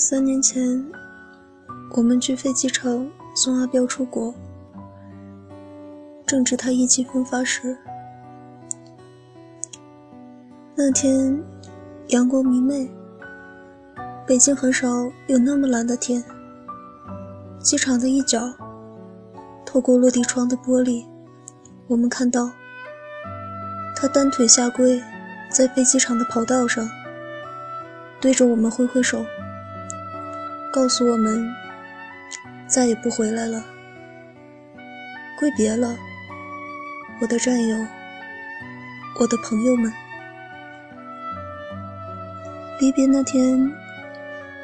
三年前，我们去飞机场送阿彪出国，正值他意气风发时。那天阳光明媚，北京很少有那么蓝的天。机场的一角，透过落地窗的玻璃，我们看到他单腿下跪在飞机场的跑道上，对着我们挥挥手。告诉我们，再也不回来了，归别了，我的战友，我的朋友们。离别那天，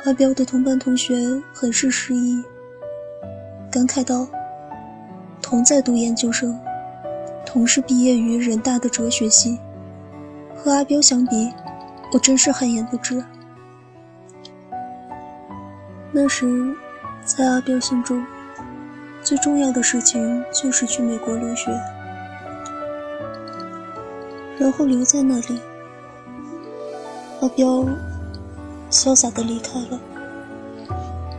阿彪的同班同学很是失意，感慨道：“同在读研究生，同是毕业于人大的哲学系，和阿彪相比，我真是汗颜不知。”那时，在阿彪心中，最重要的事情就是去美国留学，然后留在那里。阿彪潇洒地离开了，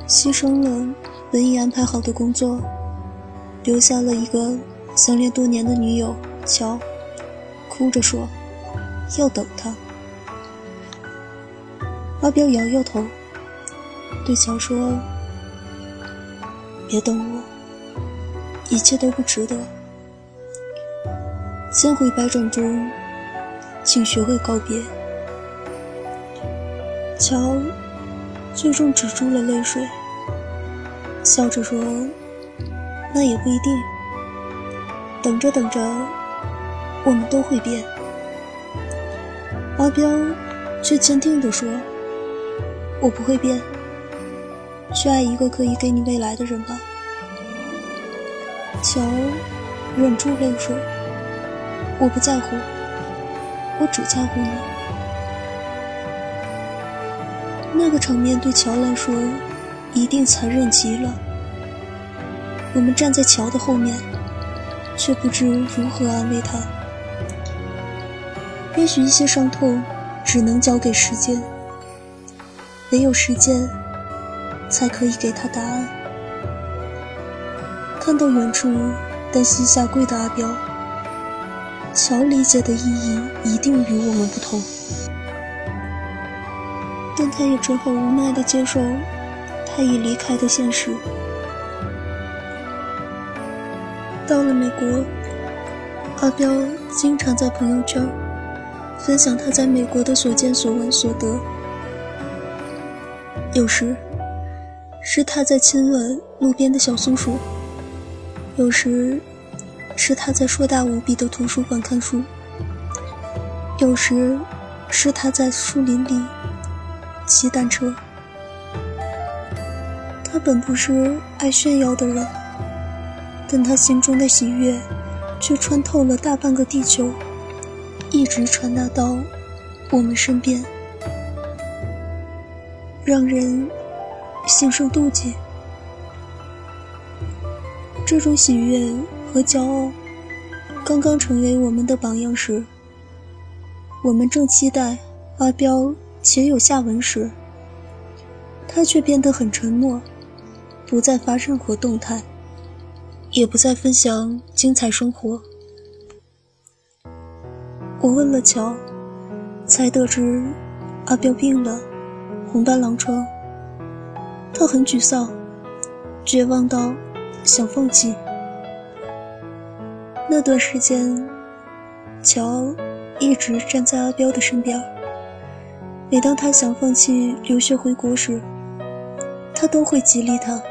牺牲了本已安排好的工作，留下了一个相恋多年的女友乔，哭着说要等他。阿彪摇摇头。对乔说：“别等我，一切都不值得。千回百转中，请学会告别。”乔最终止住了泪水，笑着说：“那也不一定。等着等着，我们都会变。”阿彪却坚定地说：“我不会变。”去爱一个可以给你未来的人吧。乔忍住泪水，我不在乎，我只在乎你。那个场面对乔来说，一定残忍极了。我们站在乔的后面，却不知如何安慰他。也许一些伤痛，只能交给时间，唯有时间。才可以给他答案。看到远处单膝下跪的阿彪，乔理解的意义一定与我们不同，但他也只好无奈地接受他已离开的现实。到了美国，阿彪经常在朋友圈分享他在美国的所见所闻所得，有时。是他在亲吻路边的小松鼠，有时是他在硕大无比的图书馆看书，有时是他在树林里骑单车。他本不是爱炫耀的人，但他心中的喜悦却穿透了大半个地球，一直传达到我们身边，让人。心生妒忌，这种喜悦和骄傲刚刚成为我们的榜样时，我们正期待阿彪且有下文时，他却变得很沉默，不再发任何动态，也不再分享精彩生活。我问了乔，才得知阿彪病了，红斑狼疮。他很沮丧，绝望到想放弃。那段时间，乔一直站在阿彪的身边。每当他想放弃留学回国时，他都会激励他。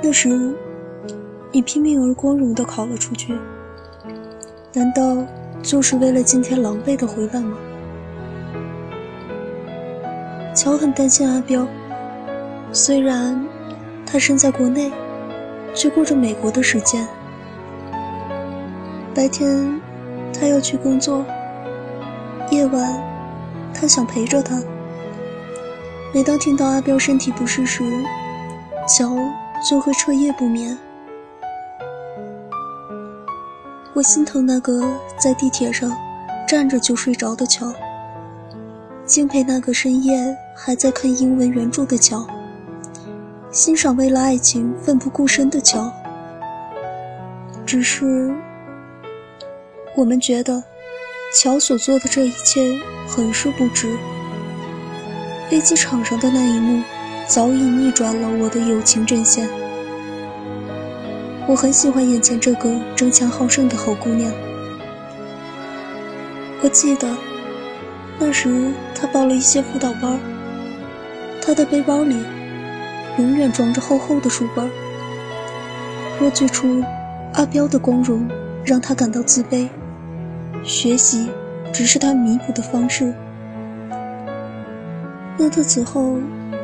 那时，你拼命而光荣地考了出去，难道就是为了今天狼狈的回来吗？乔很担心阿彪。虽然他身在国内，却过着美国的时间。白天他要去工作，夜晚他想陪着他。每当听到阿彪身体不适时，乔就会彻夜不眠。我心疼那个在地铁上站着就睡着的乔。敬佩那个深夜还在看英文原著的乔，欣赏为了爱情奋不顾身的乔。只是，我们觉得乔所做的这一切很是不值。飞机场上的那一幕，早已逆转了我的友情阵线。我很喜欢眼前这个争强好胜的好姑娘。我记得。那时，他报了一些辅导班。他的背包里永远装着厚厚的书本。若最初阿彪的光荣让他感到自卑，学习只是他弥补的方式。那他此后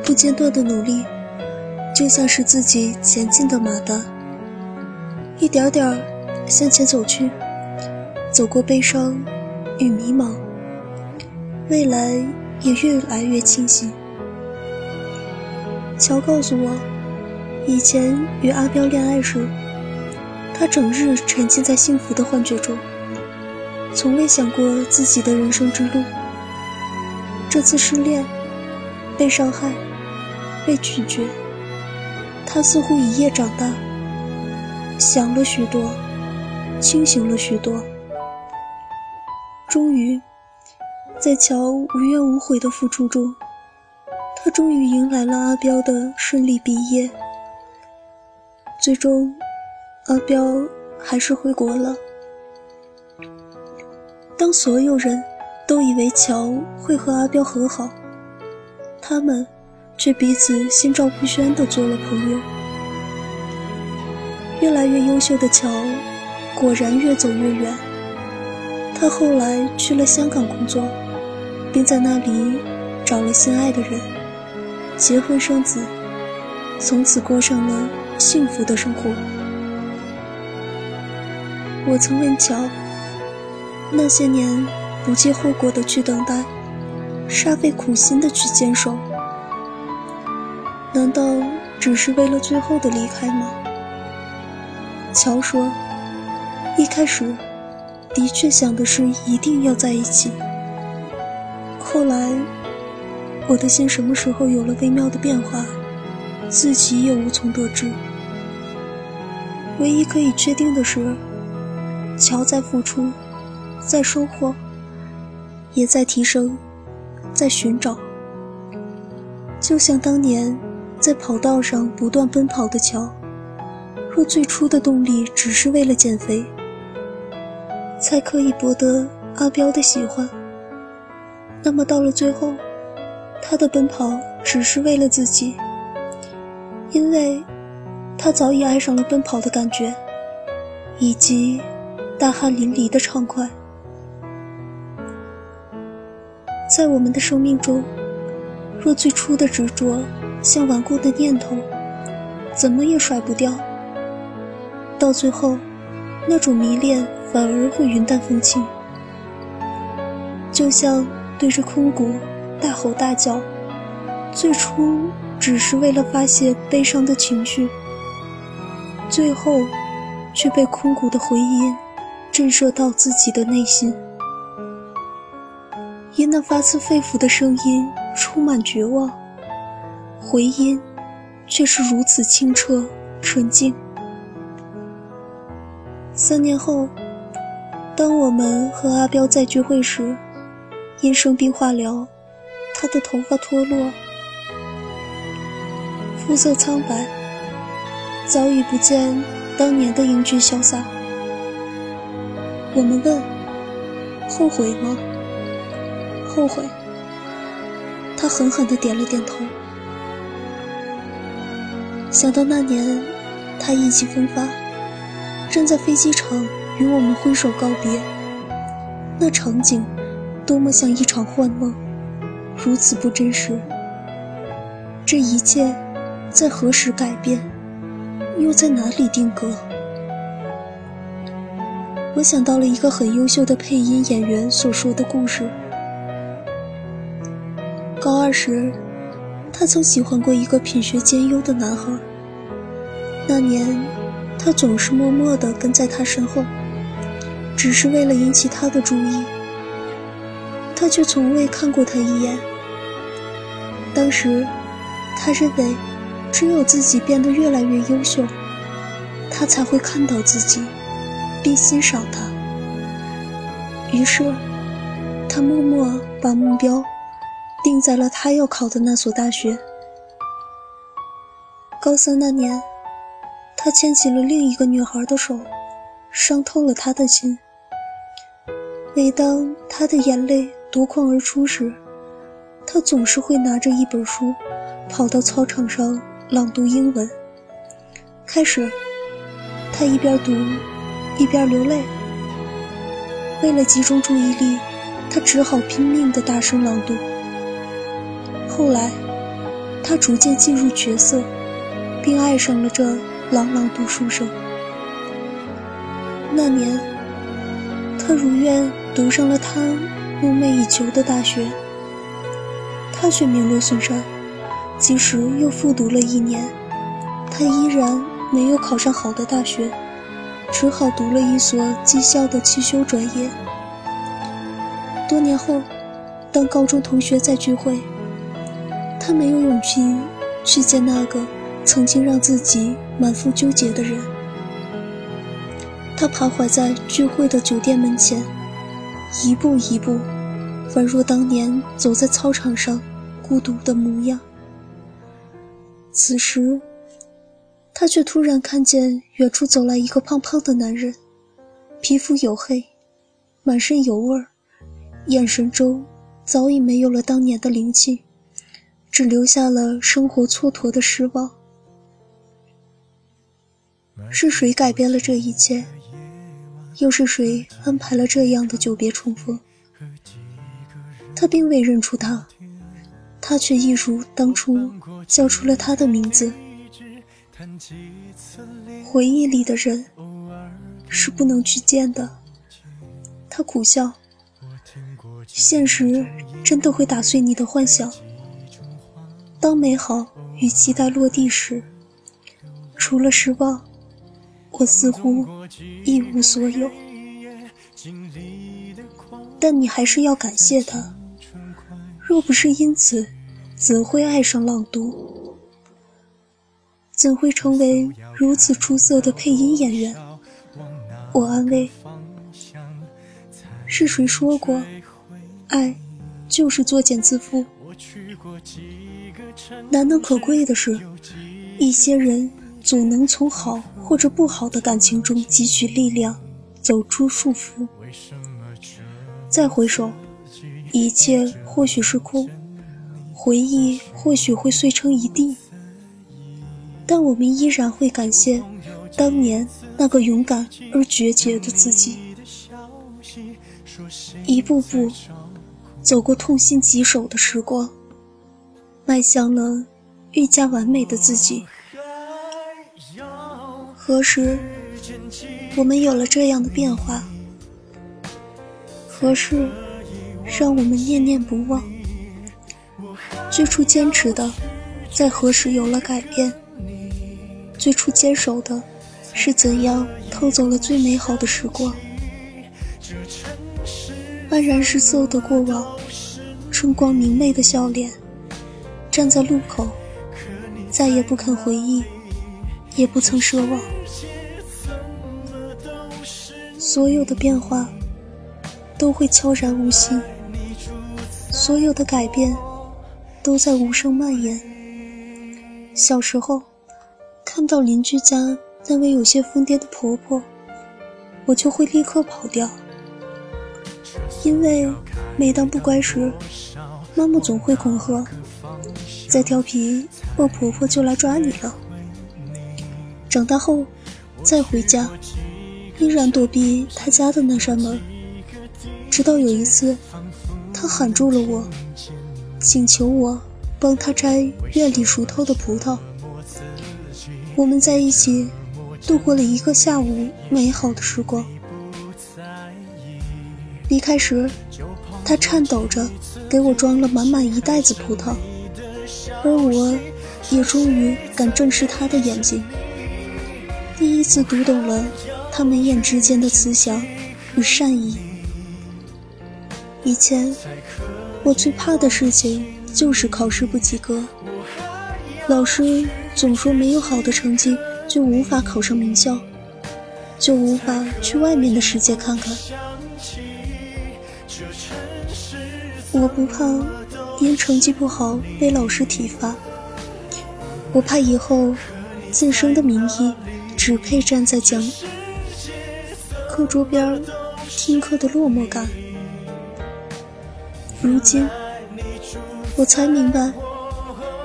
不间断的努力，就像是自己前进的马达，一点点向前走去，走过悲伤与迷茫。未来也越来越清晰。乔告诉我，以前与阿彪恋爱时，他整日沉浸在幸福的幻觉中，从未想过自己的人生之路。这次失恋，被伤害，被拒绝，他似乎一夜长大，想了许多，清醒了许多，终于。在乔无怨无悔的付出中，他终于迎来了阿彪的顺利毕业。最终，阿彪还是回国了。当所有人都以为乔会和阿彪和好，他们却彼此心照不宣地做了朋友。越来越优秀的乔，果然越走越远。他后来去了香港工作。并在那里找了心爱的人，结婚生子，从此过上了幸福的生活。我曾问乔：“那些年不计后果的去等待，煞费苦心的去坚守，难道只是为了最后的离开吗？”乔说：“一开始，的确想的是一定要在一起。”后来，我的心什么时候有了微妙的变化，自己也无从得知。唯一可以确定的是，乔在付出，在收获，也在提升，在寻找。就像当年在跑道上不断奔跑的乔，若最初的动力只是为了减肥，才可以博得阿彪的喜欢。那么到了最后，他的奔跑只是为了自己，因为，他早已爱上了奔跑的感觉，以及大汗淋漓的畅快。在我们的生命中，若最初的执着像顽固的念头，怎么也甩不掉，到最后，那种迷恋反而会云淡风轻，就像。对着空谷大吼大叫，最初只是为了发泄悲伤的情绪，最后却被空谷的回音震慑到自己的内心。因那发自肺腑的声音充满绝望，回音却是如此清澈纯净。三年后，当我们和阿彪在聚会时。因生病化疗，他的头发脱落，肤色苍白，早已不见当年的英俊潇洒。我们问：后悔吗？后悔。他狠狠地点了点头。想到那年，他意气风发，站在飞机场与我们挥手告别，那场景。多么像一场幻梦，如此不真实。这一切在何时改变，又在哪里定格？我想到了一个很优秀的配音演员所说的故事。高二时，他曾喜欢过一个品学兼优的男孩。那年，他总是默默地跟在他身后，只是为了引起他的注意。他却从未看过他一眼。当时，他认为，只有自己变得越来越优秀，他才会看到自己，并欣赏他。于是，他默默把目标定在了他要考的那所大学。高三那年，他牵起了另一个女孩的手，伤透了他的心。每当他的眼泪夺眶而出时，他总是会拿着一本书，跑到操场上朗读英文。开始，他一边读，一边流泪。为了集中注意力，他只好拼命地大声朗读。后来，他逐渐进入角色，并爱上了这朗朗读书声。那年，他如愿读上了他梦寐以求的大学。他却名落孙山，即使又复读了一年，他依然没有考上好的大学，只好读了一所技校的汽修专业。多年后，当高中同学在聚会，他没有勇气去见那个曾经让自己满腹纠结的人。他徘徊在聚会的酒店门前，一步一步。宛若当年走在操场上，孤独的模样。此时，他却突然看见远处走来一个胖胖的男人，皮肤黝黑，满身油味儿，眼神中早已没有了当年的灵气，只留下了生活蹉跎的失望。是谁改变了这一切？又是谁安排了这样的久别重逢？他并未认出他，他却一如当初叫出了他的名字。回忆里的人是不能去见的。他苦笑，现实真的会打碎你的幻想。当美好与期待落地时，除了失望，我似乎一无所有。但你还是要感谢他。若不是因此，怎会爱上朗读？怎会成为如此出色的配音演员？我安慰。是谁说过，爱就是作茧自缚？难能可贵的是，一些人总能从好或者不好的感情中汲取力量，走出束缚。再回首。一切或许是空，回忆或许会碎成一地，但我们依然会感谢当年那个勇敢而决绝的自己，一步步走过痛心疾首的时光，迈向了愈加完美的自己。何时我们有了这样的变化？何事？让我们念念不忘。最初坚持的，在何时有了改变？最初坚守的，是怎样偷走了最美好的时光？黯然失色的过往，春光明媚的笑脸，站在路口，再也不肯回忆，也不曾奢望。所有的变化，都会悄然无息。所有的改变都在无声蔓延。小时候，看到邻居家那位有些疯癫的婆婆，我就会立刻跑掉，因为每当不乖时，妈妈总会恐吓：“再调皮，我婆婆就来抓你了。”长大后，再回家，依然躲避他家的那扇门，直到有一次。他喊住了我，请求我帮他摘院里熟透的葡萄。我们在一起度过了一个下午美好的时光。离开时，他颤抖着给我装了满满一袋子葡萄，而我也终于敢正视他的眼睛，次读懂了他眉眼之间的慈祥与善意。以前我最怕的事情就是考试不及格。老师总说没有好的成绩就无法考上名校，就无法去外面的世界看看。我不怕因成绩不好被老师体罚，我怕以后晋升的名义只配站在讲课桌边听课的落寞感。如今，我才明白，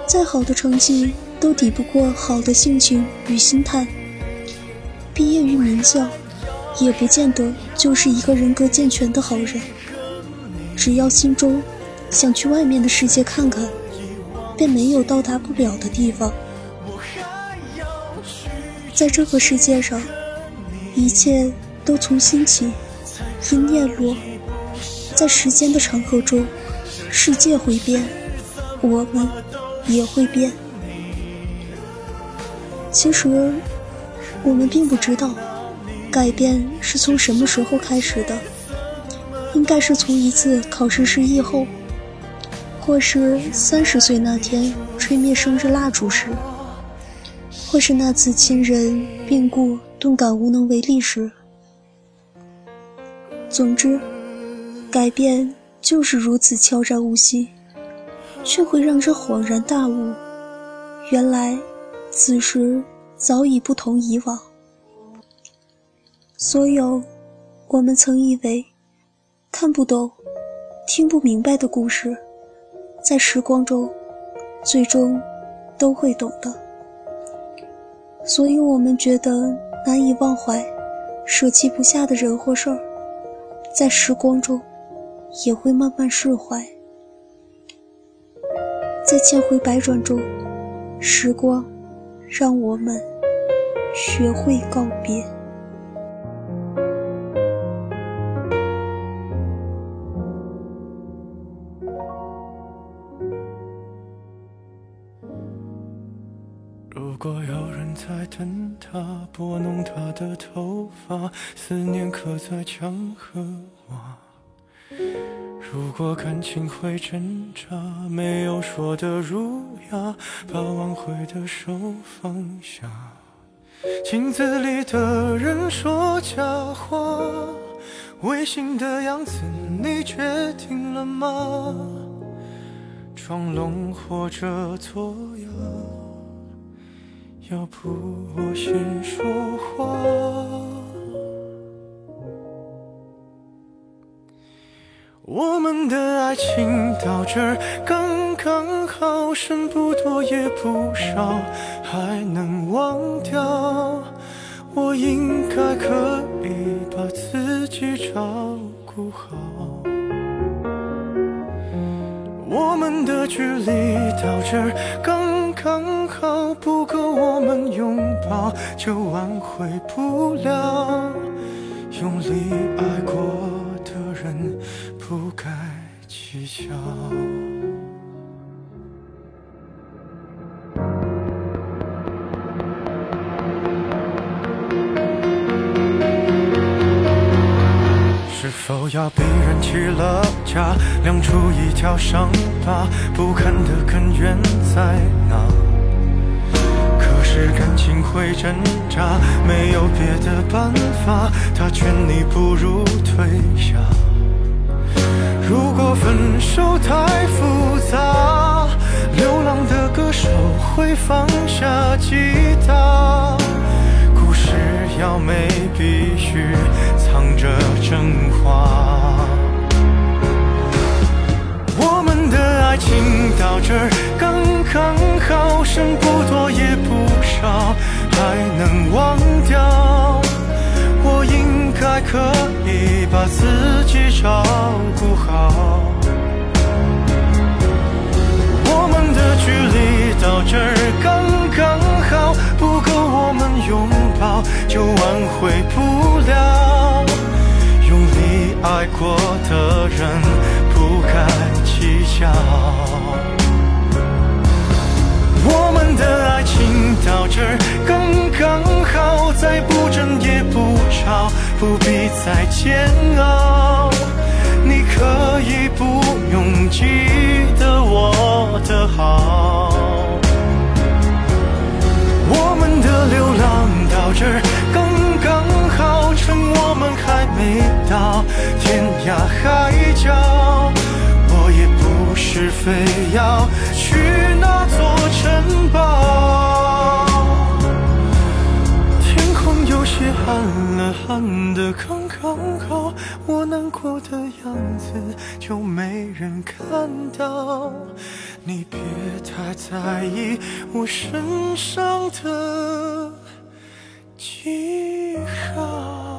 再好的成绩都抵不过好的性情与心态。毕业于名校，也不见得就是一个人格健全的好人。只要心中想去外面的世界看看，便没有到达不了的地方。在这个世界上，一切都从心起，一念落。在时间的长河中，世界会变，我们也会变。其实，我们并不知道，改变是从什么时候开始的。应该是从一次考试失意后，或是三十岁那天吹灭生日蜡烛时，或是那次亲人病故顿感无能为力时。总之。改变就是如此悄然无息，却会让人恍然大悟。原来，此时早已不同以往。所有我们曾以为看不懂、听不明白的故事，在时光中，最终都会懂的。所以我们觉得难以忘怀、舍弃不下的人或事儿，在时光中。也会慢慢释怀，在千回百转中，时光让我们学会告别。拨弄他的头发，思念刻在墙和瓦。如果感情会挣扎，没有说的儒雅，把挽回的手放下。镜子里的人说假话，违心的样子你决定了吗？装聋或者作哑，要不我先说话。我们的爱情到这儿刚刚好，剩不多也不少，还能忘掉。我应该可以把自己照顾好。我们的距离到这儿刚刚不够我们拥抱，就挽回不了。用力爱过的人。不该计较。是否要逼人起了家，亮出一条伤疤？不堪的根源在哪？是感情会挣扎，没有别的办法，他劝你不如退下。如果分手太复杂，流浪的歌手会放下吉他。故事要美，必须藏着真话。我们的爱情到这儿刚刚好，剩不多也不少，还能忘掉。我应该可以把自己照顾好。我们的距离到这儿刚刚好，不够我们拥抱，就挽回不了。用力爱过的人，不该计较。的爱情到这刚刚好，再不争也不吵，不必再煎熬。你可。以不用记得我的好。我们的流浪到这刚刚好，趁我们还没到天涯海角。我也不是非要去刚刚好，我难过的样子就没人看到。你别太在意我身上的记号。